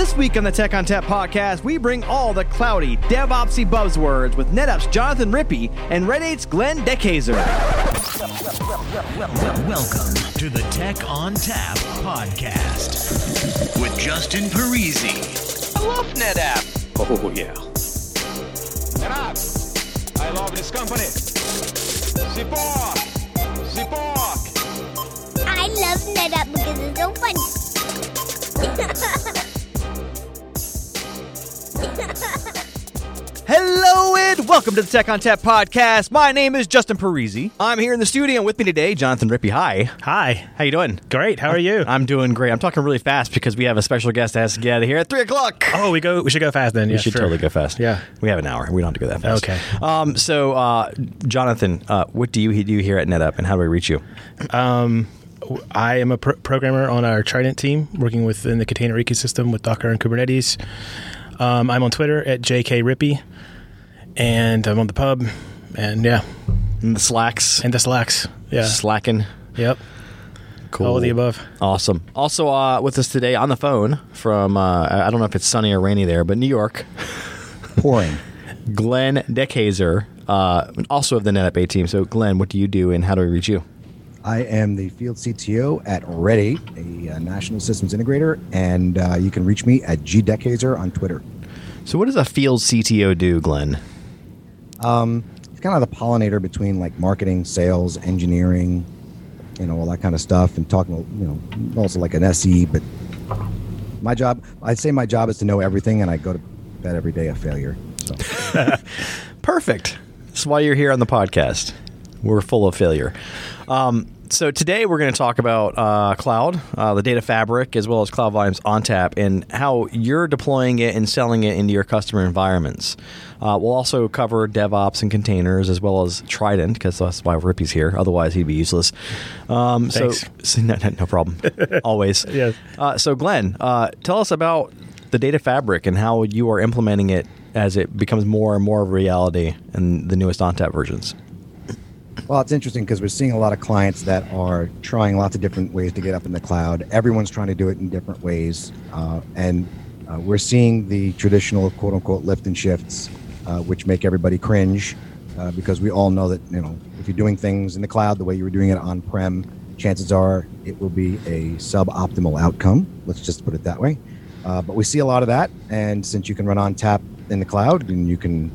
This week on the Tech ONTAP podcast, we bring all the cloudy, DevOpsy buzzwords with NetApp's Jonathan Rippy and Red 8's Glenn Dekhayser. Welcome to the Tech ONTAP podcast with Justin Parisi. I love NetApp. Oh, yeah. NetApp. I love this company. Support. Support. I love NetApp because it's so funny. Hello and welcome to the Tech ONTAP podcast. My name is Justin Parisi. I'm here in the studio with me today, Jonathan Rippy. Hi. Hi. How you doing? Great. How are you? I'm doing great. I'm talking really fast because we have a special guest that has to get out of here at three o'clock. oh, we go. We should go fast then. We yeah, should sure. totally go fast. Yeah. we have an hour. We don't have to go that fast. Okay. Um. So, uh, Jonathan, uh, what do you do here at NetApp, and how do we reach you? Um, I am a pro- programmer on our Trident team, working within the container ecosystem with Docker and Kubernetes. Um, I'm on Twitter at jkrippy, and I'm on the pub, and yeah, And the slacks. and the slacks. Yeah. Slacking. Yep. Cool. All of the above. Awesome. Also uh, with us today on the phone from uh, I don't know if it's sunny or rainy there, but New York, Pouring. Glenn Dekhayser, uh, also of the NetApp A team. So, Glenn, what do you do, and how do we reach you? I am the field CTO at Red8, a uh, national systems integrator, and uh, you can reach me at gdekhayser on Twitter. So, what does a field CTO do, Glenn? It's kind of the pollinator between like marketing, sales, engineering, you know, all that kind of stuff, and talking, you know, also like an SE. But my job, I'd say my job is to know everything, and I go to bed every day a failure. So Perfect. That's why you're here on the podcast. We're full of failure. Um, so today we're going to talk about uh, cloud, uh, the data fabric, as well as Cloud Volumes ONTAP, and how you're deploying it and selling it into your customer environments. Uh, we'll also cover DevOps and containers, as well as Trident, because that's why Rippy's here. Otherwise, he'd be useless. Um, so, Thanks. so no, no, no problem. Always. Yes. Uh, so, Glenn, uh, tell us about the data fabric and how you are implementing it as it becomes more and more of a reality in the newest ONTAP versions. Well, it's interesting because we're seeing a lot of clients that are trying lots of different ways to get up in the cloud. Everyone's trying to do it in different ways. Uh, and uh, we're seeing the traditional quote unquote lift and shifts, uh, which make everybody cringe uh, because we all know that, you know, if you're doing things in the cloud the way you were doing it on prem, chances are it will be a suboptimal outcome. Let's just put it that way. Uh, but we see a lot of that. And since you can run ONTAP in the cloud and you can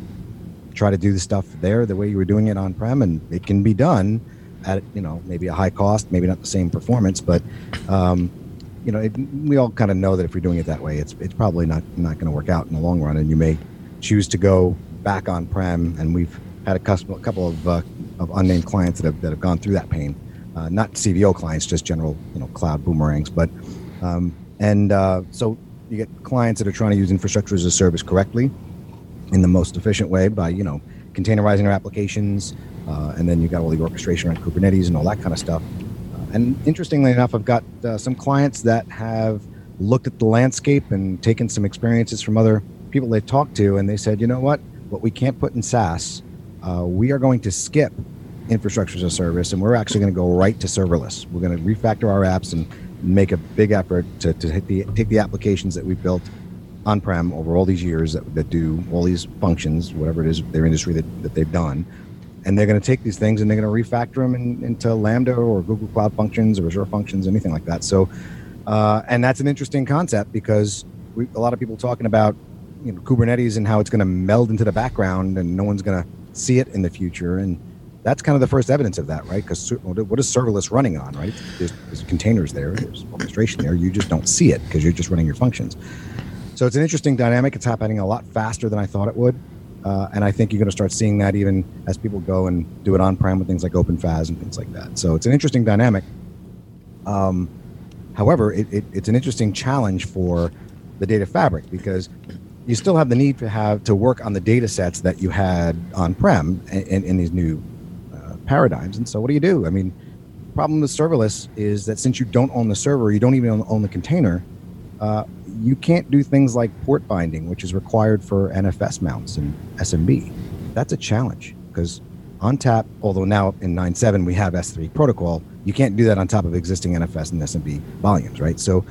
try to do the stuff there the way you were doing it on prem and it can be done at you know maybe a high cost maybe not the same performance but um, you know it, we all kind of know that if you're doing it that way it's it's probably not not going to work out in the long run and you may choose to go back on prem and we've had a couple, a couple of, uh, of unnamed clients that have, that have gone through that pain. Uh, not cvo clients just general you know cloud boomerangs but um, and uh, so you get clients that are trying to use infrastructure as a service correctly in the most efficient way by you know containerizing their applications uh, and then you got all the orchestration around kubernetes and all that kind of stuff. Uh, and interestingly enough i've got uh, some clients that have looked at the landscape and taken some experiences from other people they've talked to and they said you know what? What we can't put in saas uh, we are going to skip infrastructure as a service and we're actually going to go right to serverless. We're going to refactor our apps and make a big effort to, to the, take the applications that we've built on-prem over all these years that, that do all these functions, whatever it is their industry that, that they've done, and they're going to take these things and they're going to refactor them in, into Lambda or Google Cloud Functions or Azure Functions, anything like that. So, uh, and that's an interesting concept because we, a lot of people talking about you know Kubernetes and how it's going to meld into the background and no one's going to see it in the future and that's kind of the first evidence of that, right? Because what is serverless running on, right? There's, there's containers there, there's orchestration there. You just don't see it because you're just running your functions. So it's an interesting dynamic. It's happening a lot faster than I thought it would. Uh, and I think you're going to start seeing that even as people go and do it on prem with things like OpenFaaS and things like that. So it's an interesting dynamic. Um, however, it, it, it's an interesting challenge for the data fabric because you still have the need to have to work on the data sets that you had on prem in, in, these new uh, paradigms. And so, what do you do? I mean, problem with serverless is that since you don't own the server, you don't even own, own the container. Uh, you can't do things like port binding, which is required for NFS mounts and SMB. That's a challenge because ONTAP, although now in 9.7 we have S3 protocol, you can't do that on top of existing NFS and SMB volumes, right? So,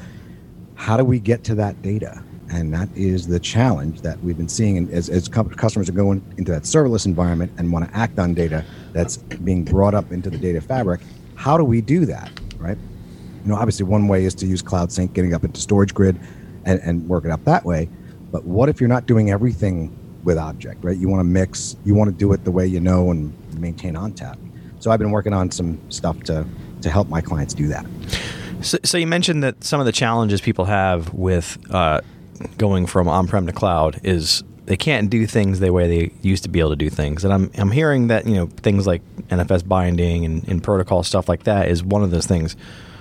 how do we get to that data? and that is the challenge that we've been seeing as, as customers are going into that serverless environment and want to act on data that's being brought up into the data fabric. How do we do that, right? You know, obviously, one way is to use Cloud Sync, getting up into StorageGRID, and, and work it up that way. But what if you're not doing everything with Object, right? You want to mix, you want to do it the way you know and maintain ONTAP. So I've been working on some stuff to to help my clients do that. So, so you mentioned that some of the challenges people have with uh, going from on-prem to cloud is they can't do things the way they used to be able to do things. And I'm I'm hearing that you know things like NFS binding and, and protocol stuff like that is one of those things.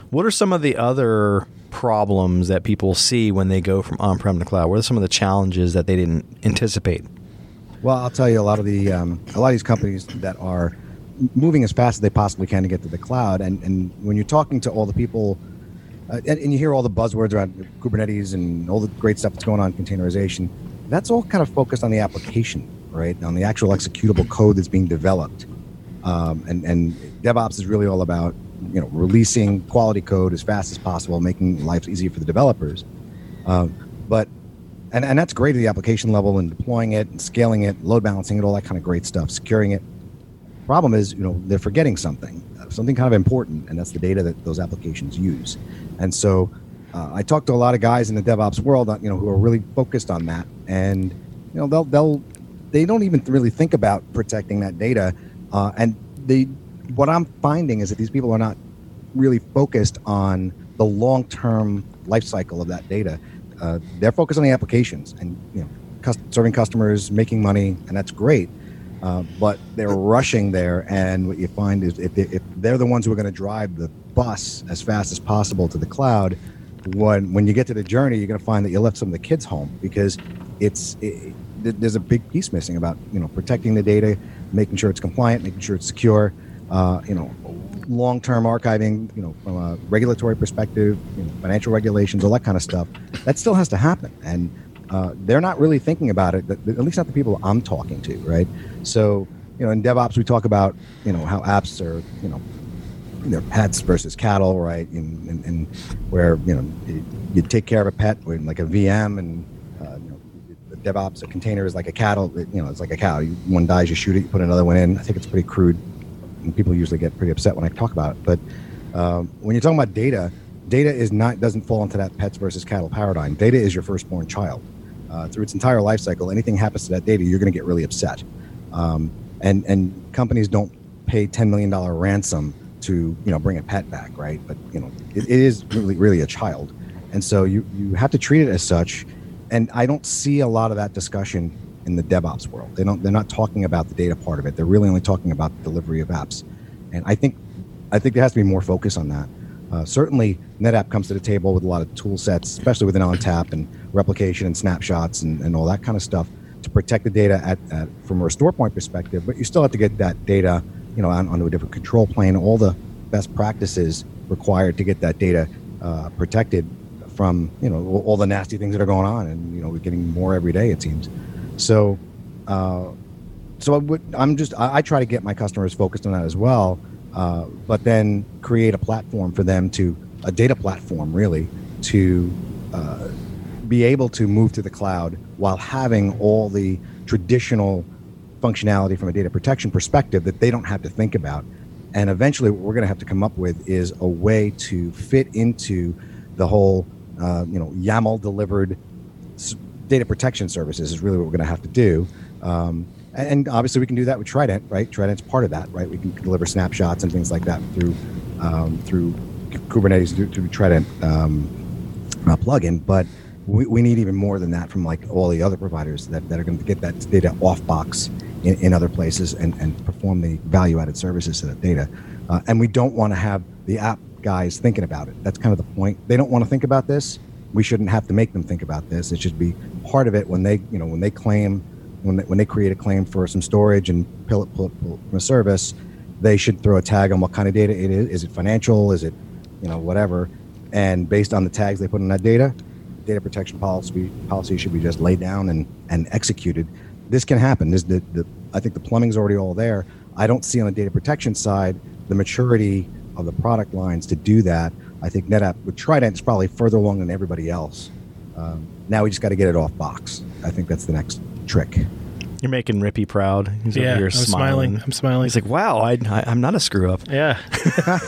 What are some of the other problems that people see when they go from on-prem to cloud? What are some of the challenges that they didn't anticipate? Well, I'll tell you, a lot of the um, a lot of these companies that are moving as fast as they possibly can to get to the cloud, and and when you're talking to all the people, uh, and, and you hear all the buzzwords around Kubernetes and all the great stuff that's going on in containerization, that's all kind of focused on the application, right? On the actual executable code that's being developed, um, and and DevOps is really all about you know releasing quality code as fast as possible, making life easier for the developers. Um, but and, and that's great at the application level and deploying it and scaling it, load balancing it, all that kind of great stuff, securing it. Problem is, you know, they're forgetting something, uh, something kind of important, and that's the data that those applications use. And so, uh, I talked to a lot of guys in the DevOps world, uh, you know, who are really focused on that, and you know, they'll they'll they don't even really think about protecting that data, uh, and they what I'm finding is that these people are not really focused on the long-term life cycle of that data. Uh, they're focused on the applications and you know serving customers, making money, and that's great. Uh, but they're rushing there, and what you find is if, if they're the ones who are going to drive the bus as fast as possible to the cloud, when when you get to the journey, you're going to find that you left some of the kids home because it's it, there's a big piece missing about you know protecting the data, making sure it's compliant, making sure it's secure. Uh, you know, long-term archiving, you know, from a regulatory perspective, you know, financial regulations, all that kind of stuff. That still has to happen, and uh, they're not really thinking about it. At least not the people I'm talking to, right? So, you know, in DevOps, we talk about you know how apps are, you know, they're pets versus cattle, right? And, and, and where you know you, you take care of a pet like a VM, and uh, you know, DevOps a container is like a cattle. You know, it's like a cow. You, one dies, you shoot it, you put another one in. I think it's pretty crude and people usually get pretty upset when I talk about it. But um, when you're talking about data, data is not doesn't fall into that pets versus cattle paradigm. Data is your firstborn child. Uh, through its entire life cycle, anything happens to that data, you're going to get really upset. Um, and and companies don't pay ten million dollar ransom to you know bring a pet back, right? But you know it, it is really really a child, and so you you have to treat it as such. And I don't see a lot of that discussion in the DevOps world. They don't. They're not talking about the data part of it. They're really only talking about the delivery of apps. And I think, I think there has to be more focus on that. Uh, certainly, NetApp comes to the table with a lot of tool sets, especially within ONTAP and replication and snapshots and, and all that kind of stuff to protect the data at, at, from a restore point perspective. But you still have to get that data, you know, on, onto a different control plane. All the best practices required to get that data uh, protected from, you know, all the nasty things that are going on, and you know, we're getting more every day. It seems. So, uh, so I am just I, I, try to get my customers focused on that as well, uh, but then create a platform for them to a data platform really to uh, be able to move to the cloud while having all the traditional functionality from a data protection perspective that they don't have to think about. And eventually, what we're going to have to come up with is a way to fit into the whole, uh, you know, YAML delivered data protection services is really what we're going to have to do. Um, and, obviously, we can do that with Trident, right? Trident's part of that, right? We can deliver snapshots and things like that through um, through Kubernetes through, through Trident um, uh, plugin. But we, we need even more than that from like all the other providers that, that are going to get that data off box in, in other places and, and perform the value added services to that data. Uh, and we don't want to have the app guys thinking about it. That's kind of the point. They don't want to think about this we shouldn't have to make them think about this. It should be part of it when they, you know, when they claim, when they, when they create a claim for some storage and pull it, pull it, pull it from a service, they should throw a tag on what kind of data it is. Is it financial? Is it, you know, whatever? And based on the tags they put in that data, data protection policy policy should be just laid down and, and executed. This can happen. This the, the I think the plumbing's already all there. I don't see on the data protection side the maturity of the product lines to do that I think NetApp with Trident is probably further along than everybody else Um, now we just got to get it off box. I think that's the next trick. You're making Rippy proud. He's Yeah, over here I'm smiling. smiling. I'm smiling. He's like, wow, I, I, I'm not a screw up. Yeah.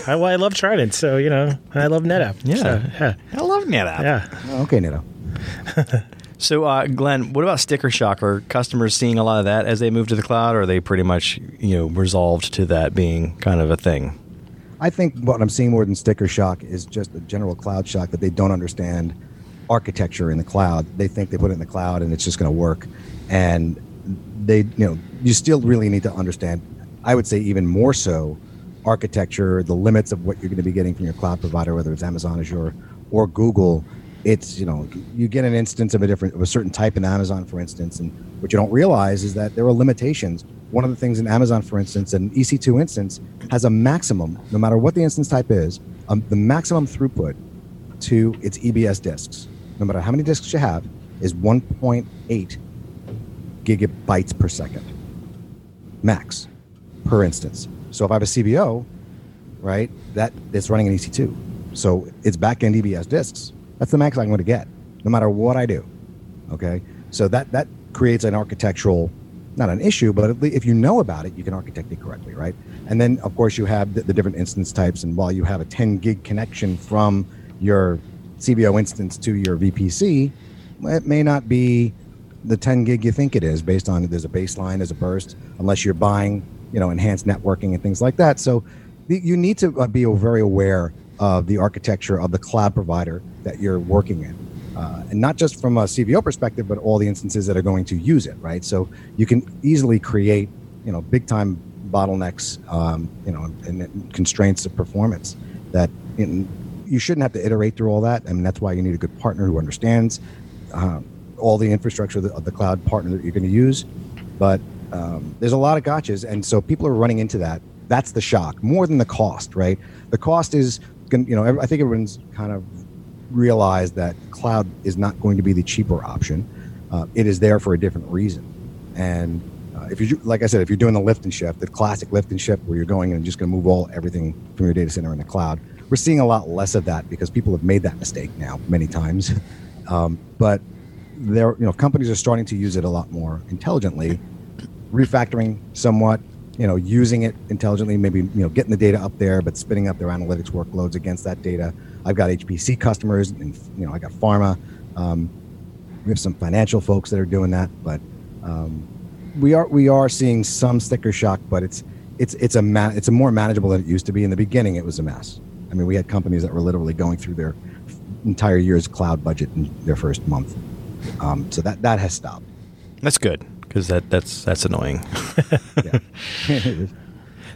I, well, I love Trident, so you know, I love NetApp. Yeah. So, yeah. I love NetApp. Yeah. Oh, okay, NetApp. So, uh, Glenn, what about sticker shock? Are customers seeing a lot of that as they move to the cloud, or are they pretty much you know resolved to that being kind of a thing? I think what I'm seeing more than sticker shock is just a general cloud shock that they don't understand architecture in the cloud. They think they put it in the cloud and it's just going to work, and they, you know, you still really need to understand. I would say even more so, architecture, the limits of what you're going to be getting from your cloud provider, whether it's Amazon Azure or Google. It's you know you get an instance of a different of a certain type in Amazon, for instance, and what you don't realize is that there are limitations. One of the things in Amazon, for instance, an EC2 instance has a maximum, no matter what the instance type is, um, the maximum throughput to its EBS disks, no matter how many disks you have, is 1.8 gigabytes per second, max per instance. So if I have a CVO, right, that it's running an EC2, so it's backend EBS disks. That's the max I'm going to get, no matter what I do. Okay, so that that creates an architectural, not an issue, but if you know about it, you can architect it correctly, right? And then of course you have the, the different instance types, and while you have a 10 gig connection from your CVO instance to your VPC, it may not be the 10 gig you think it is based on there's a baseline, there's a burst, unless you're buying, you know, enhanced networking and things like that. So you need to uh, be very aware of the architecture of the cloud provider that you're working in. Uh, and not just from a CVO perspective, but all the instances that are going to use it, right? So you can easily create, you know, big time bottlenecks, um, you know, and, and constraints of performance that in, you shouldn't have to iterate through all that. I mean, that's why you need a good partner who understands um, all the infrastructure of the, of the cloud partner that you're going to use. But um, there's a lot of gotchas, and so people are running into that. That's the shock more than the cost, right? The cost is, you know, I think everyone's kind of realized that cloud is not going to be the cheaper option. Uh, it is there for a different reason, and uh, if you, like I said, if you're doing the lift and shift, the classic lift and shift, where you're going and just going to move all everything from your data center in the cloud, we're seeing a lot less of that because people have made that mistake now many times. Um, but there, you know, companies are starting to use it a lot more intelligently, refactoring somewhat, you know, using it intelligently, maybe you know, getting the data up there, but spinning up their analytics workloads against that data. I've got HPC customers, and you know, I got pharma. Um, we have some financial folks that are doing that, but um, we are we are seeing some sticker shock, but it's it's it's a ma- it's a more manageable than it used to be. In the beginning, it was a mess. I mean, we had companies that were literally going through their entire year's cloud budget in their first month. Um, so that that has stopped. That's good because that that's that's annoying.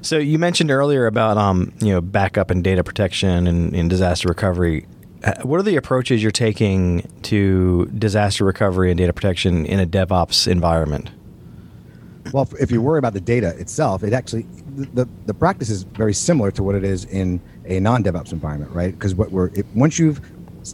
So you mentioned earlier about um, you know backup and data protection and, and disaster recovery. Uh, What are the approaches you're taking to disaster recovery and data protection in a DevOps environment? Well, if- you worry about the data itself, it actually the, the, the practice is very similar to what it is in a non-DevOps environment, right? Because what we're it, once you've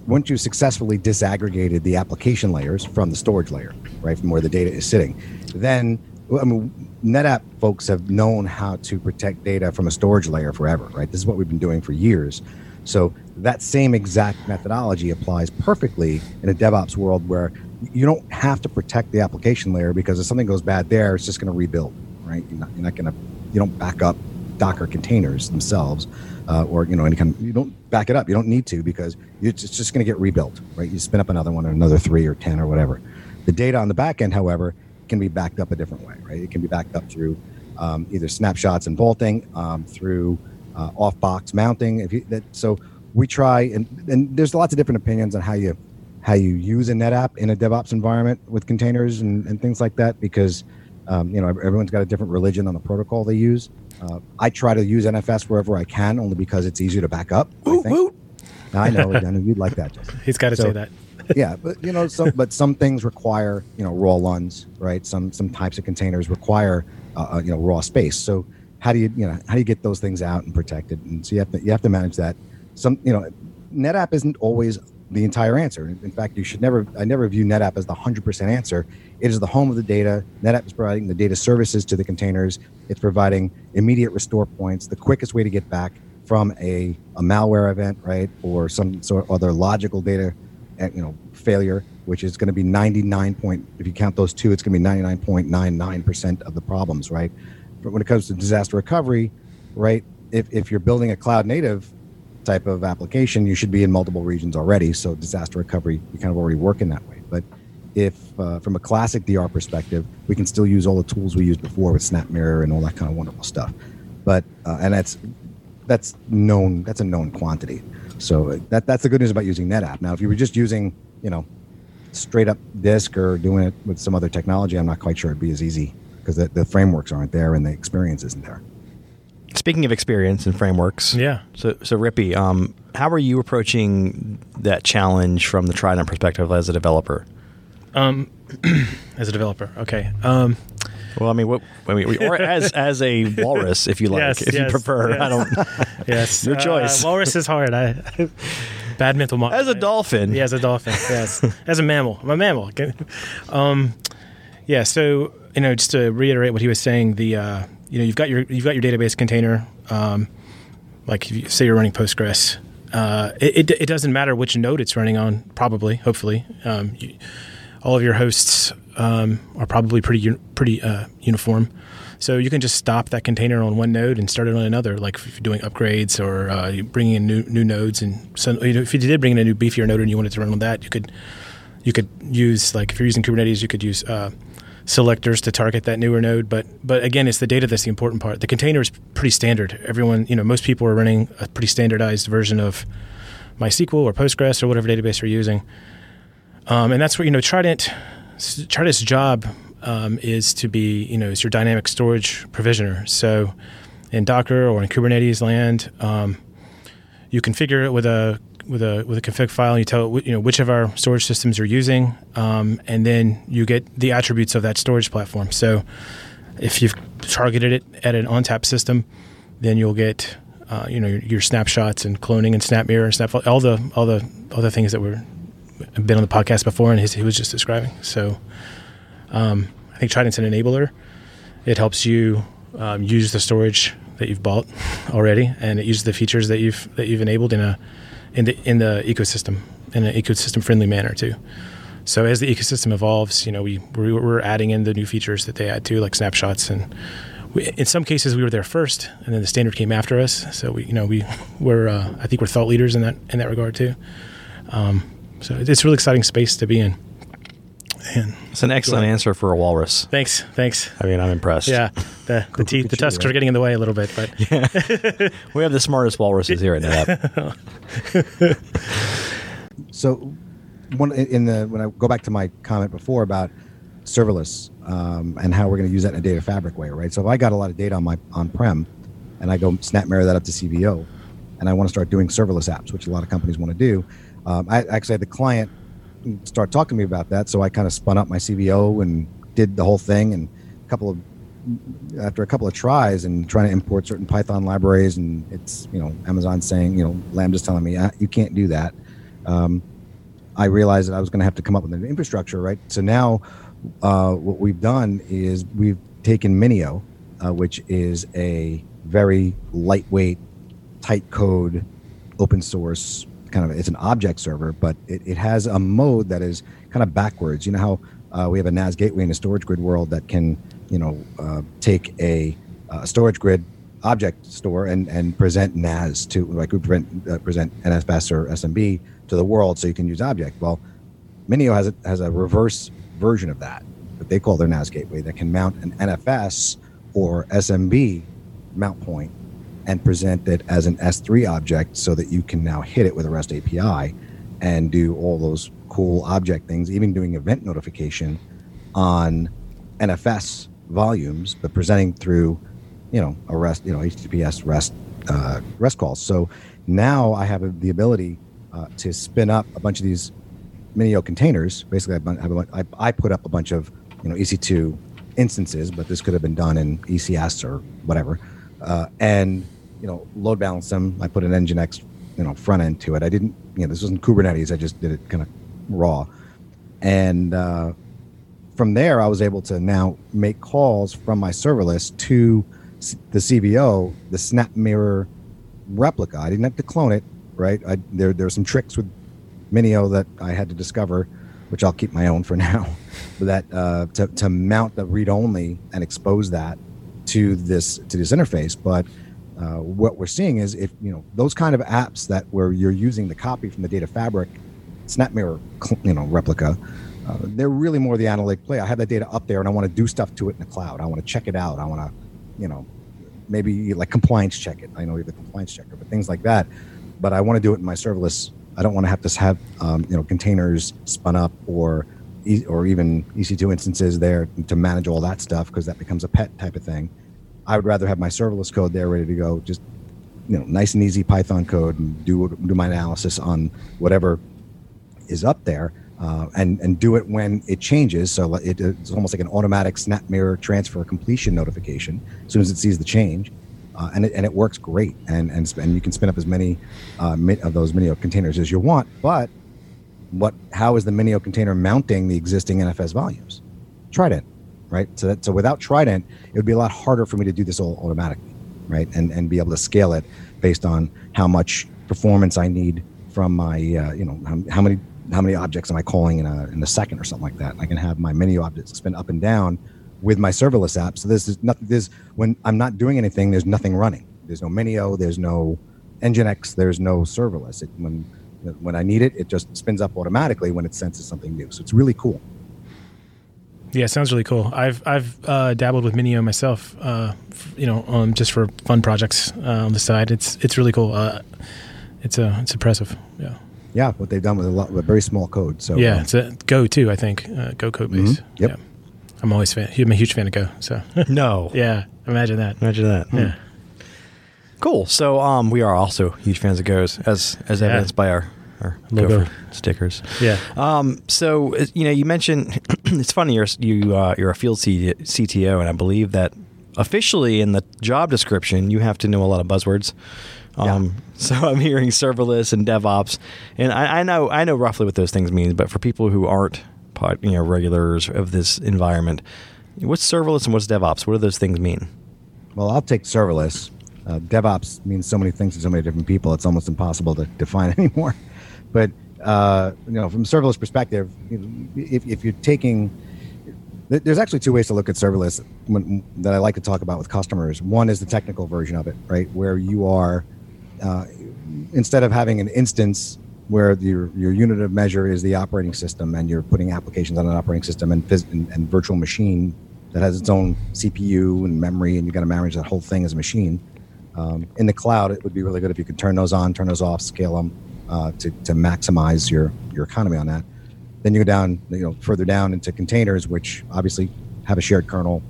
once you've successfully disaggregated the application layers from the storage layer, right, from where the data is sitting, then I mean, NetApp folks have known how to protect data from a storage layer forever, right? This is what we've been doing for years. So that same exact methodology applies perfectly in a DevOps world where you don't have to protect the application layer because if something goes bad there, it's just going to rebuild, right? You're not, not going to, you don't back up Docker containers themselves, uh, or you know any kind. Of, you don't back it up. You don't need to because it's it's just going to get rebuilt, right? You spin up another one or another three or ten or whatever. The data on the back end, however, can be backed up a different way, right? It can be backed up through um, either snapshots and vaulting, um, through uh, off-box mounting. If you, that, so, we try and and there's lots of different opinions on how you how you use a NetApp in a DevOps environment with containers and, and things like that because um, you know everyone's got a different religion on the protocol they use. Uh, I try to use NFS wherever I can, only because it's easier to back up. I, think. I know, I know you'd like that. Justin He's got to So- say that. Yeah, but you know, some but some things require you know raw LUNs, right? Some some types of containers require uh, uh, you know raw space. So how do you you know how do you get those things out and protected? And so you have to you have to manage that. Some you know, NetApp isn't always the entire answer. In fact, you should never I never view NetApp as the hundred percent answer. It is the home of the data. NetApp is providing the data services to the containers. It's providing immediate restore points, the quickest way to get back from a, a malware event, right, or some sort of other logical data you know failure, which is going to be 99 point. If you count those two, it's going to be 99.99 percent of the problems, right? But when it comes to disaster recovery, right? If if you're building a cloud native type of application, you should be in multiple regions already. So disaster recovery, you kind of already work in that way. But if uh, from a classic DR perspective, we can still use all the tools we used before with SnapMirror and all that kind of wonderful stuff. But uh, and that's that's known. That's a known quantity. So that that's the good news about using NetApp. Now, if you were just using, you know, straight up disk or doing it with some other technology, I'm not quite sure it'd be as easy because the, the frameworks aren't there and the experience isn't there. Speaking of experience and frameworks, Yeah. So, so Rippy, um, how are you approaching that challenge from the Trident perspective as a developer? As a developer, okay. Um, Well, I mean, what, I mean, or as as a walrus, if you like, Yes, if you yes, prefer. I yes. don't. yes, Your choice. Uh, walrus is hard. I bad mental model. As a dolphin. Yeah, as a dolphin. Yes, as a mammal. I'm a mammal. Um, yeah. So you know, just to reiterate what he was saying, the uh, you know you've got your you've got your database container. Um, like if you say you're running Postgres, uh, it, it it doesn't matter which node it's running on. Probably, hopefully, um, you, all of your hosts um, are probably pretty pretty uh, uniform. So you can just stop that container on one node and start it on another. Like if you're doing upgrades or uh, bringing in new new nodes, and so you know, if you did bring in a new beefier node and you wanted to run on that, you could you could use like if you're using Kubernetes, you could use uh, selectors to target that newer node. But but again, it's the data that's the important part. The container is pretty standard. Everyone, you know, most people are running a pretty standardized version of MySQL or Postgres or whatever database you're using. Um, and that's where you know Trident. Trident's job um, is to be you know is your dynamic storage provisioner. So in Docker or in Kubernetes land, um, you configure it with a with a with a config file. And you tell it you know which of our storage systems you're using, um, and then you get the attributes of that storage platform. So if you've targeted it at an ONTAP system, then you'll get uh, you know your, your snapshots and cloning and SnapMirror and Snap all the all the all the things that were been on the podcast before and his, he was just describing. So um, I think Trident's an enabler. It helps you um, use the storage that you've bought already, and it uses the features that you've that you've enabled in a in the in the ecosystem in an ecosystem friendly manner too. So as the ecosystem evolves, you know, we we- we're adding in the new features that they add too, like snapshots, and we, in some cases we were there first, and then the standard came after us. So we, you know, we we're uh, I think we're thought leaders in that in that regard too. Um, so it's a really exciting space to be in. And It's an excellent answer for a walrus. thanks, thanks. I mean, I'm impressed. Yeah, the the teeth, the tusks right? are getting in the way a little bit, but yeah. we have the smartest walruses here at NetApp. So, one in the when I go back to my comment before about serverless um, and how we're going to use that in a data fabric way, right? So if I got a lot of data on my on-prem, and I go SnapMirror that up to CVO, and I want to start doing serverless apps, which a lot of companies want to do, um, I actually had the client start talking to me about that. So I kind of spun up my CVO and did the whole thing, and a couple of after a couple of tries and trying to import certain Python libraries, and it's you know Amazon saying you know Lambda's telling me ah, you can't do that. Um, I realized that I was going to have to come up with an infrastructure, right? So now, uh, what we've done is we've taken Minio, uh, which is a very lightweight, tight code, open source kind of. It's an object server, but it, it has a mode that is kind of backwards. You know how uh, we have a NAS gateway in a StorageGRID world that can, you know, uh, take a, uh StorageGRID object store and and present NAS to like present uh, present NFS or SMB to the world so you can use object. Well, Minio has a, has a reverse version of that that they call their NAS gateway that can mount an NFS or SMB mount point and present it as an S3 object so that you can now hit it with a REST API and do all those cool object things, even doing event notification on NFS volumes, but presenting through, you know, a REST, you know, HTTPS REST uh, REST calls. So now I have the ability uh, to spin up a bunch of these Minio containers. Basically, I, have a I, I put up a bunch of you know EC2 instances, but this could have been done in ECS or whatever, uh, and you know load balance them. I put an Nginx you know front end to it. I didn't you know this wasn't Kubernetes. I just did it kind of raw, and uh, from there I was able to now make calls from my serverless to the CVO, the SnapMirror replica. I didn't have to clone it, right? I, there there are some tricks with Minio that I had to discover, which I'll keep my own for now, that uh, to, to mount the read only and expose that to this to this interface. But uh, what we're seeing is if you know those kind of apps that where you're using the copy from the data fabric, SnapMirror, cl- you know replica. Uh, they're really more the analytic play. I have that data up there, and I want to do stuff to it in the cloud. I want to check it out. I want to, you know, maybe like compliance check it. I know you have the compliance checker, but things like that. But I want to do it in my serverless. I don't want to have to have um, you know containers spun up or or even EC2 instances there to manage all that stuff because that becomes a pet type of thing. I would rather have my serverless code there ready to go, just you know, nice and easy Python code and do do my analysis on whatever is up there. Uh, and and do it when it changes. So it, it's almost like an automatic SnapMirror transfer completion notification as soon as it sees the change, uh, and it, and it works great. And and and you can spin up as many uh, of those Minio containers as you want. But what? How is the Minio container mounting the existing NFS volumes? Trident, right? So that so without Trident, it would be a lot harder for me to do this all automatically, right? And and be able to scale it based on how much performance I need from my uh, you know how, how many how many objects am I calling in a in a second or something like that. I can have my Minio objects spin up and down with my serverless app. So this is nothing. This when I'm not doing anything, there's nothing running. There's no Minio. There's no Nginx. There's no serverless. It, when when I need it, it just spins up automatically when it senses something new. So it's really cool. Yeah, sounds really cool. I've I've uh, dabbled with Minio myself. Uh, f- you know, um, just for fun projects uh, on the side. It's it's really cool. Uh, it's uh, it's impressive. Yeah. Yeah, what they've done with a lot with very small code. So yeah, uh, it's a Go too. I think uh, Go code base. Mhm. Yep. Yeah. I'm always fan. I'm a huge fan of Go. So No. yeah, imagine that. Imagine that. Yeah. Cool. So um, we are also huge fans of Go's, as as Yeah. evidenced by our our Logo. Gopher stickers. Yeah. Um, so you know, you mentioned it's funny you're you uh, you're a field C- CTO, and I believe that officially in the job description you have to know a lot of buzzwords. Um, So I'm hearing serverless and DevOps, and I, I know I know roughly what those things mean. But for people who aren't pod, you know regulars of this environment, what's serverless and what's DevOps? What do those things mean? Well, I'll take serverless. Uh, DevOps means so many things to so many different people. It's almost impossible to define anymore. But uh, you know, from a serverless perspective, if, if you're taking, there's actually two ways to look at serverless when, that I like to talk about with customers. One is the technical version of it, right, where you are uh, instead of having an instance where your your unit of measure is the operating system and you're putting applications on an operating system and, phys- and, and virtual machine that has its own CPU and memory and you've got to manage that whole thing as a machine. Um, in the cloud, it would be really good if you could turn those on, turn those off, scale them uh, to, to maximize your, your economy on that. Then you go down, you know, further down into containers, which obviously have a shared kernel,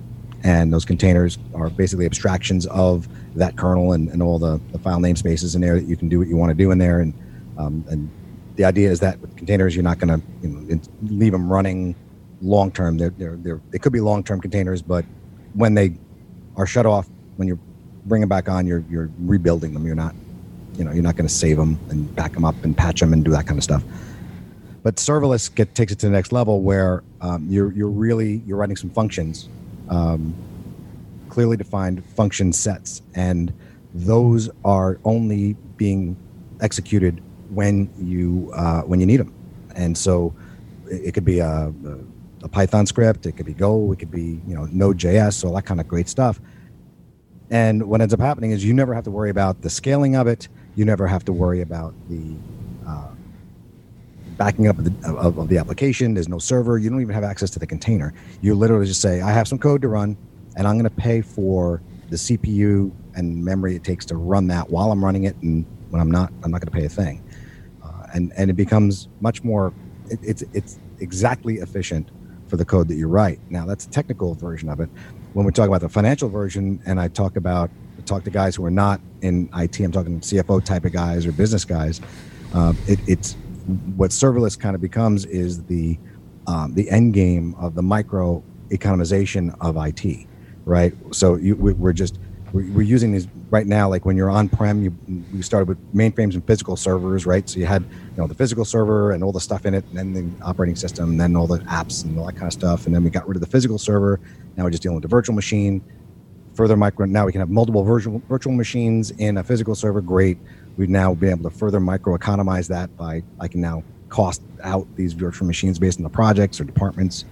and those containers are basically abstractions of that kernel and, and all the, the file namespaces in there that you can do what you want to do in there. And um, and the idea is that with containers, you're not going to you know, leave them running long term. They're, they're, they're, they could be long term containers, but when they are shut off, when you bring them back on, you're you're rebuilding them. You're not, you know, you're not going to save them and back them up and patch them and do that kind of stuff. But serverless get, takes it to the next level where um, you're you're really you're writing some functions, um, clearly defined function sets, and those are only being executed when you uh, when you need them. And so it, could be a, a Python script, it could be Go, it could be you know Node.js, all that kind of great stuff. And what ends up happening is you never have to worry about the scaling of it. You never have to worry about the uh, backing up of the, of, of the application. There's no server. You don't even have access to the container. You literally just say, I have some code to run, and I'm going to pay for the CPU and memory it takes to run that while I'm running it. And when I'm not, I'm not going to pay a thing. Uh, and, and it becomes much more, it, it's, it's exactly efficient for the code that you write. Now, that's a technical version of it. When we talk about the financial version, and I talk about, talk to guys who are not in IT, I'm talking CFO type of guys or business guys. Uh, it, it's what serverless kind of becomes is the um, the end game of the micro economization of IT, right? So you, we, we're just we're, using these right now. Like when you're on prem, you started with mainframes and physical servers, right? So you had you know the physical server and all the stuff in it, and then the operating system, and then all the apps and all that kind of stuff, and then we got rid of the physical server. Now we're just dealing with the virtual machine. Further micro. Now we can have multiple virtual virtual machines in a physical server. Great. We've now been able to further micro economize that by I can now cost out these virtual machines based on the projects or departments.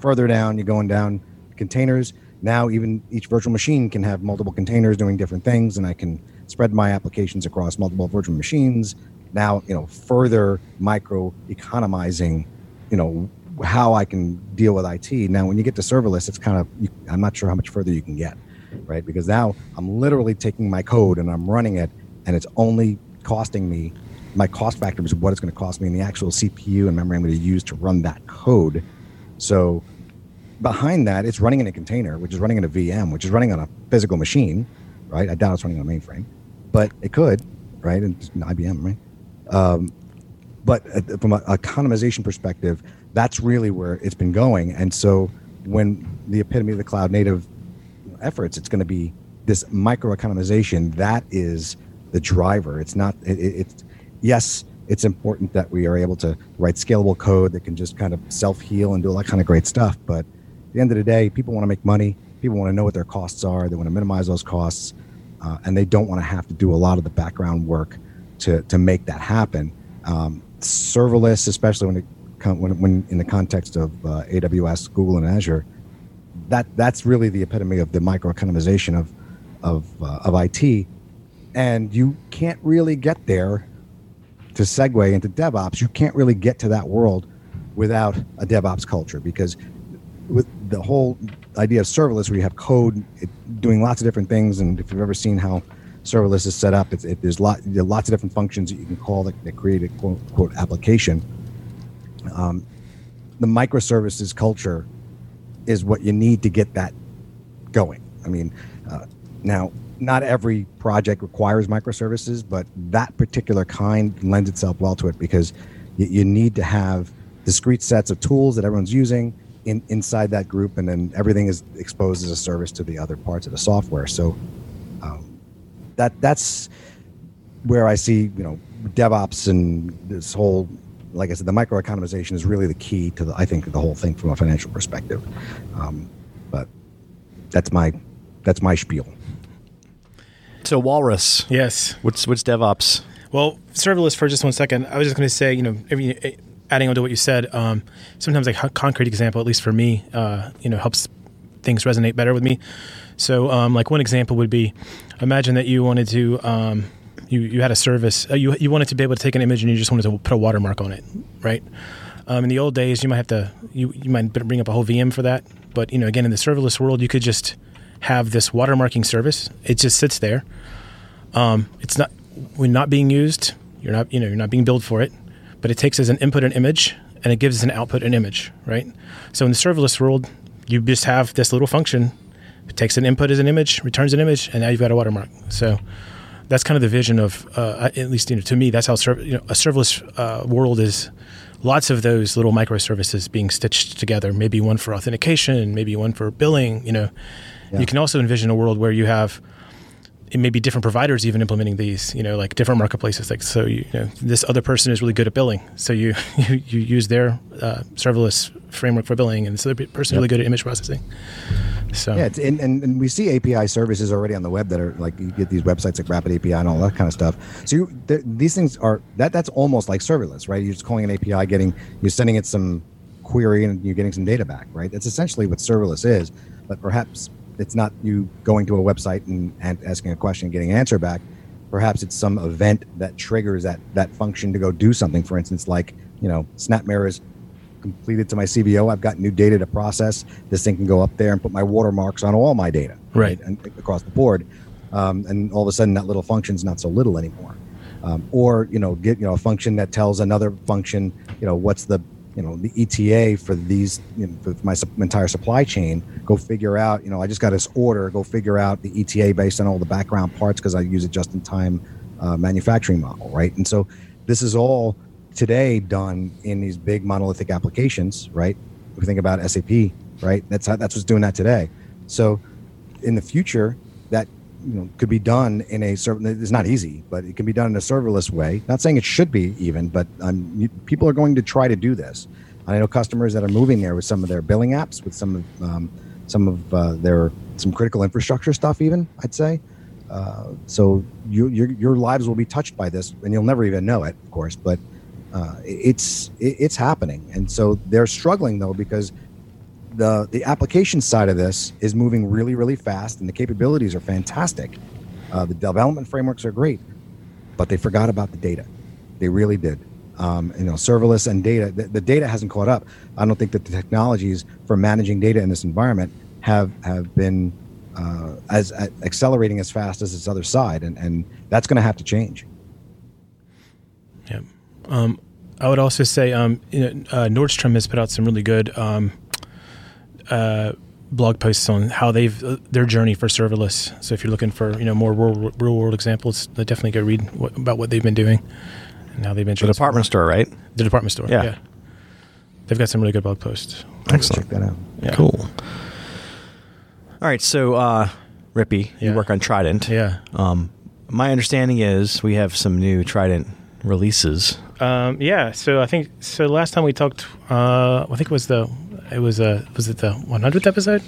Further down, you're going down containers. Now, even each virtual machine can have multiple containers doing different things, and I can spread my applications across multiple virtual machines. Now, you know, further micro economizing, you know, how I can deal with IT. Now, when you get to serverless, it's kind of, I'm not sure how much further you can get, right? Because now I'm literally taking my code and I'm running it, and it's only costing me, my cost factor is what it's going to cost me in the actual CPU and memory I'm going to use to run that code. So behind that, it's running in a container, which is running in a VM, which is running on a physical machine, right? I doubt it's running on a mainframe, but it could, right? And IBM, right? Um, but uh, from an economization perspective, that's really where it's been going. And so when the epitome of the cloud native efforts, it's going to be this micro economization. That is the driver. It's not, it, it, it's, yes, it's important that we are able to write scalable code that can just kind of self heal and do all that kind of great stuff. But at the end of the day, people want to make money. People want to know what their costs are. They want to minimize those costs. Uh, and they don't want to have to do a lot of the background work to, to make that happen. Um, serverless, especially when it when, when in the context of uh, AWS, Google, and Azure, that that's really the epitome of the microeconomization of of uh, of IT, and you can't really get there. To segue into DevOps, you can't really get to that world without a DevOps culture because with the whole idea of serverless, where you have code doing lots of different things, and if you've ever seen how serverless is set up, it's, it, there's lot there lots of different functions that you can call that, that create a quote unquote application. Um, the microservices culture is what you need to get that going. I mean, uh, now not every project requires microservices, but that particular kind lends itself well to it because you, you need to have discrete sets of tools that everyone's using in, inside that group, and then everything is exposed as a service to the other parts of the software. So um, that that's where I see you know DevOps and this whole like I said, the microeconomization is really the key to the I think the whole thing from a financial perspective. Um, but that's my that's my spiel. So Walrus, Yes. what's what's DevOps? Well, serverless for just one second. I was just going to say, you know, every, adding on to what you said, um, sometimes a concrete example, at least for me, uh, you know, helps things resonate better with me. So, um, like one example would be, imagine that you wanted to, um, you you had a service, uh, you you wanted to be able to take an image and you just wanted to put a watermark on it, right? Um, in the old days, you might have to, you you might bring up a whole VM for that, but you know, again, in the serverless world, you could just have this watermarking service. It just sits there. Um, it's not when not being used. You're not you know you're not being billed for it, but it takes as an input an image and it gives as an output an image, right? So in the serverless world, you just have this little function. It takes an input as an image, returns an image, and now you've got a watermark. So that's kind of the vision of uh, at least you know to me that's how serv- you know a serverless uh, world is. Lots of those little microservices being stitched together. Maybe one for authentication, maybe one for billing. You know, Yeah. you can also envision a world where you have it may be different providers even implementing these, you know, like different marketplaces. Like, so you, you know, this other person is really good at billing, so you you, you use their uh, serverless framework for billing, and this other person is really good at image processing. So Yeah, and, and, and we see API services already on the web that are like you get these websites like Rapid API and all that kind of stuff. So you, th- these things are that that's almost like serverless, right? You're just calling an API, getting you're sending it some query, and you're getting some data back, right? That's essentially what serverless is. But perhaps it's not you going to a website and, and asking a question and getting an answer back. Perhaps it's some event that triggers that that function to go do something. For instance, like you know, SnapMirror is completed to my CVO. I've got new data to process. This thing can go up there and put my watermarks on all my data, Right. And across the board, um, and all of a sudden that little function's not so little anymore. Um, or you know, get you know a function that tells another function, you know, what's the you know the ETA for these you know, for my entire supply chain. Go figure out. You know, I just got this order. Go figure out the ETA based on all the background parts because I use a just-in-time uh, manufacturing model, right? And so this is all today done in these big monolithic applications, right? If we think about SAP, right? That's how, that's what's doing that today. So in the future, that you know could be done in a server. It's not easy, but it can be done in a serverless way. Not saying it should be even, but um, you, people are going to try to do this. I know customers that are moving there with some of their billing apps, with some of um, some of uh, their some critical infrastructure stuff. Even I'd say. Uh, so you, your your lives will be touched by this, and you'll never even know it, of course. But Uh, it's it, it's happening, and so they're struggling though because the the application side of this is moving really really fast, and the capabilities are fantastic. Uh, the development frameworks are great, but they forgot about the data. They really did. Um, you know, serverless and data. The, the data hasn't caught up. I don't think that the technologies for managing data in this environment have have been uh, as uh, accelerating as fast as its other side, and and that's going to have to change. Yeah. Um, I would also say um, you know, uh, Nordstrom has put out some really good um, uh, blog posts on how they've uh, their journey for serverless. So if you're looking for you know more real, real world examples, definitely go read what, about what they've been doing and how they've been. The department store, right? The department store. Yeah. Yeah. They've got some really good blog posts. Excellent. Check that out. Yeah. Cool. All right, so uh, Rippy, you work on Trident. Yeah. Um, my understanding is we have some new Trident releases. Um, yeah. So I think so. Last time we talked, uh, I think it was the it was uh was it the 100th episode?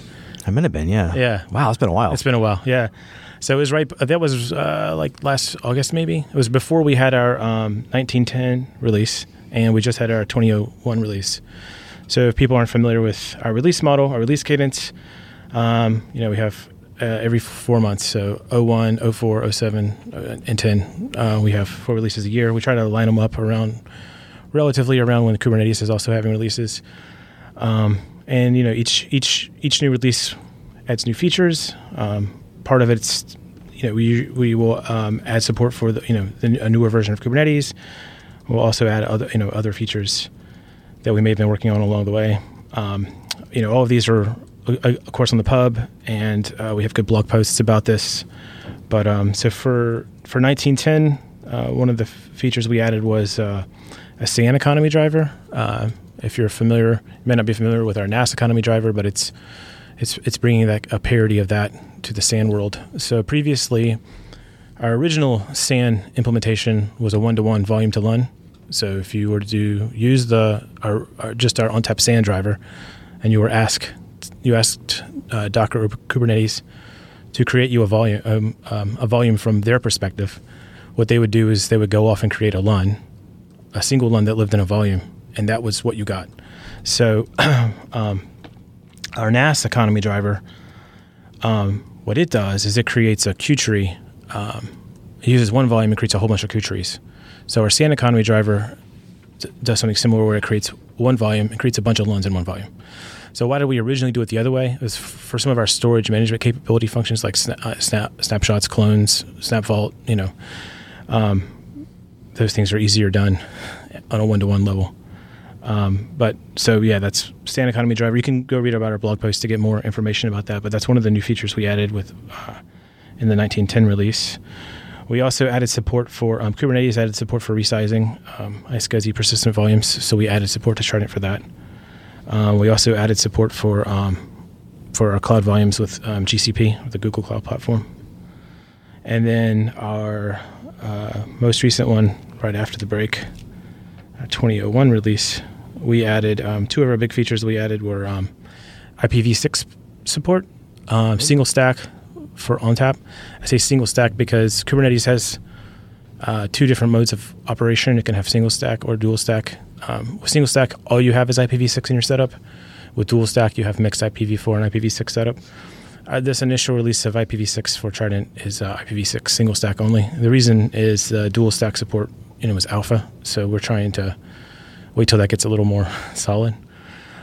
I might have been, yeah. Yeah. Wow, it's been a while. It's been a while, yeah. So it was right. That was uh, like last August, maybe. It was before we had our um, 1910 release, and we just had our 2001 release. So if people aren't familiar with our release model, our release cadence, um, you know, we have uh, every four months. So 01, 04, 07, uh, and 10. Uh, we have four releases a year. We try to line them up around, relatively around when Kubernetes is also having releases. Um, and you know, each each each new release adds new features. Um, part of it's you know we we will um, add support for the you know the, a newer version of Kubernetes. We'll also add other you know other features that we may have been working on along the way. Um, you know, all of these are of course on the pub, and uh, we have good blog posts about this. But um, so for for 1910, uh, one of the f- features we added was uh, a SAN economy driver. Uh, if you're familiar, you may not be familiar with our NAS economy driver, but it's it's it's bringing that a parity of that to the SAN world. So previously, our original SAN implementation was a one-to-one volume to LUN. So if you were to use the our, our just our ONTAP SAN driver, and you were asked you asked uh, Docker or Kubernetes to create you a volume um, um, a volume from their perspective, what they would do is they would go off and create a LUN, a single LUN that lived in a volume, and that was what you got. So um, our NAS economy driver, um, what it does is it creates a qtree. Um, it uses one volume and creates a whole bunch of qtrees. So our SAN economy driver does something similar where it creates one volume and creates a bunch of LUNs in one volume. So why did we originally do it the other way? It was for some of our storage management capability functions like sna- uh, snap, snapshots, clones, snap vault. You know, um, those things are easier done on a one-to-one level. Um, but so yeah, that's SAN economy driver. You can go read about our blog post to get more information about that. But that's one of the new features we added with uh, in the 1910 release. We also added support for um, Kubernetes. Added support for resizing um, iSCSI persistent volumes. So we added support to Trident for that. Uh, we also added support for um, for our cloud volumes with um, GCP, with the Google Cloud Platform. And then our uh, most recent one, right after the break, our 2001 release, we added um, two of our big features. We added were um, IPv6 support, um, single stack for ONTAP. I say single stack because Kubernetes has uh, two different modes of operation. It can have single stack or dual stack. Um, with single stack, all you have is IPv6 in your setup. With dual stack, you have mixed IPv4 and IPv6 setup. Uh, this initial release of IPv6 for Trident is uh, IPv6 single stack only. The reason is the dual stack support, you know, was alpha, so we're trying to wait till that gets a little more solid.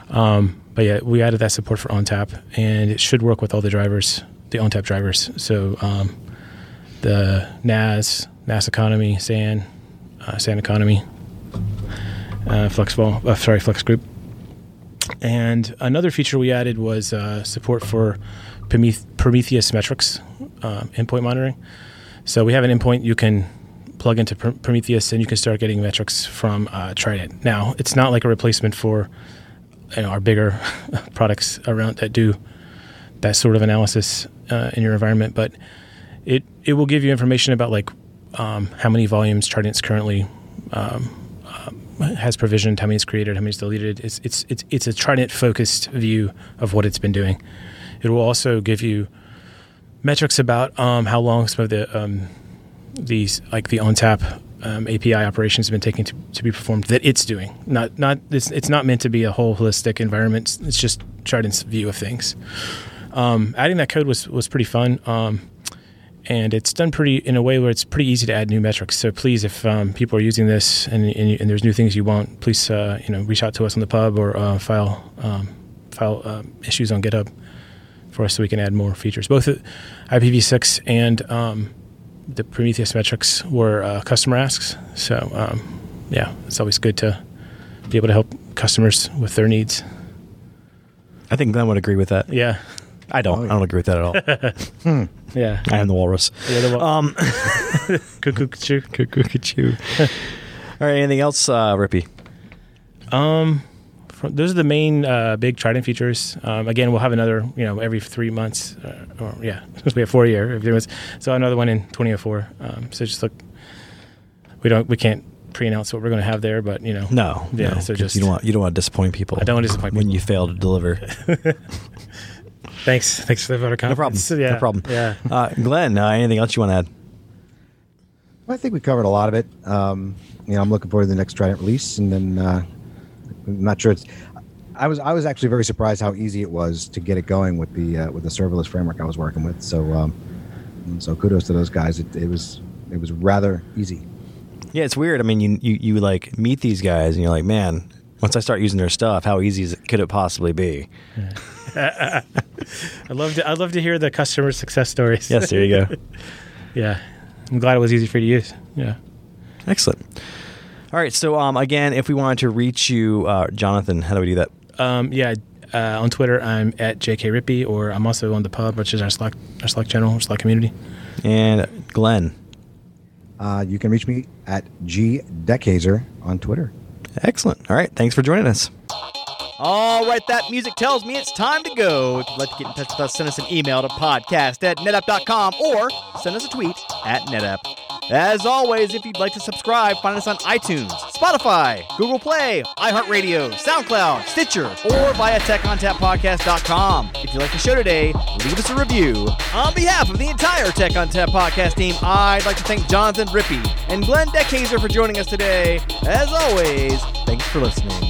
Um, but yeah, we added that support for ONTAP, and it should work with all the drivers, the ONTAP drivers. So um, the NAS, NAS economy, SAN, uh, SAN economy, uh, uh, sorry, FlexGroup. And another feature we added was uh, support for Prometheus metrics uh, endpoint monitoring. So we have an endpoint you can plug into Pr- Prometheus, and you can start getting metrics from uh, Trident. Now, it's not like a replacement for you know, our bigger products around that do that sort of analysis uh, in your environment, but it it will give you information about like um, how many volumes Trident's currently um, um, has provisioned, how many is created, how many is deleted. It's it's it's it's a Trident focused view of what it's been doing. It will also give you metrics about um, how long some of the um, these like the ONTAP um, API operations have been taking to, to be performed that it's doing. Not not it's it's not meant to be a whole holistic environment. It's just Trident's view of things. Um, adding that code was was pretty fun. And it's done pretty in a way where it's pretty easy to add new metrics. So please, if um, people are using this and, and, and, there's new things you want, please uh, you know reach out to us on the pub or uh, file um, file uh, issues on GitHub for us so we can add more features. Both IPv6 and um, the Prometheus metrics were uh, customer asks. So um, yeah, it's always good to be able to help customers with their needs. I think Glenn would agree with that. Yeah. I don't. Oh, yeah. I don't agree with that at all. Yeah. I am the walrus. Yeah, the wa- Um, Cuckoo, cuckoo. cuckoo. All right. Anything else, uh, Rippy? Um, fr- those are the main uh, big Trident features. Um, again, we'll have another, you know, every three months, uh, or yeah, we have four a four year. every three months. So another one in 2004. Um, so just look, we don't, we can't pre-announce what we're going to have there, but you know, No. Yeah, no, so 'cause just- you don't want you don't want to disappoint people. I don't want to disappoint when people. you fail to deliver. Thanks, thanks for the vote of No problem. confidence. Yeah, No problem. Yeah. Uh, Glenn, uh, anything else you want to add? I think we covered a lot of it. Um, you know, I'm looking forward to the next Trident release, and then uh, I'm not sure it's. I was I was actually very surprised how easy it was to get it going with the uh, with the serverless framework I was working with. So um, so kudos to those guys. It, it was it was rather easy. Yeah, it's weird. I mean, you, you you like meet these guys, and you're like, man. Once I start using their stuff, how easy is it, could it possibly be? I love to, I love to hear the customer success stories. Yes, there you go. yeah. I'm glad it was easy for you to use. Yeah. Excellent. All right. So, um, again, if we wanted to reach you, uh, Jonathan, how do we do that? Um, yeah, uh, on Twitter, I'm at JK Rippy, or I'm also on the pub, which is our Slack, our Slack channel, our Slack community. And Glenn. Uh, you can reach me at G Deckhazer on Twitter. Excellent. All right. Thanks for joining us. All right, that music tells me it's time to go. If you'd like to get in touch with us, send us an email to podcast at netapp.com or send us a tweet at netapp. As always, if you'd like to subscribe, find us on iTunes, Spotify, Google Play, iHeartRadio, SoundCloud, Stitcher, or via TechOnTapPodcast.com. If you like the show today, leave us a review. On behalf of the entire Tech ONTAP podcast team, I'd like to thank Jonathan Rippy and Glenn Dekhayser for joining us today. As always, thanks for listening.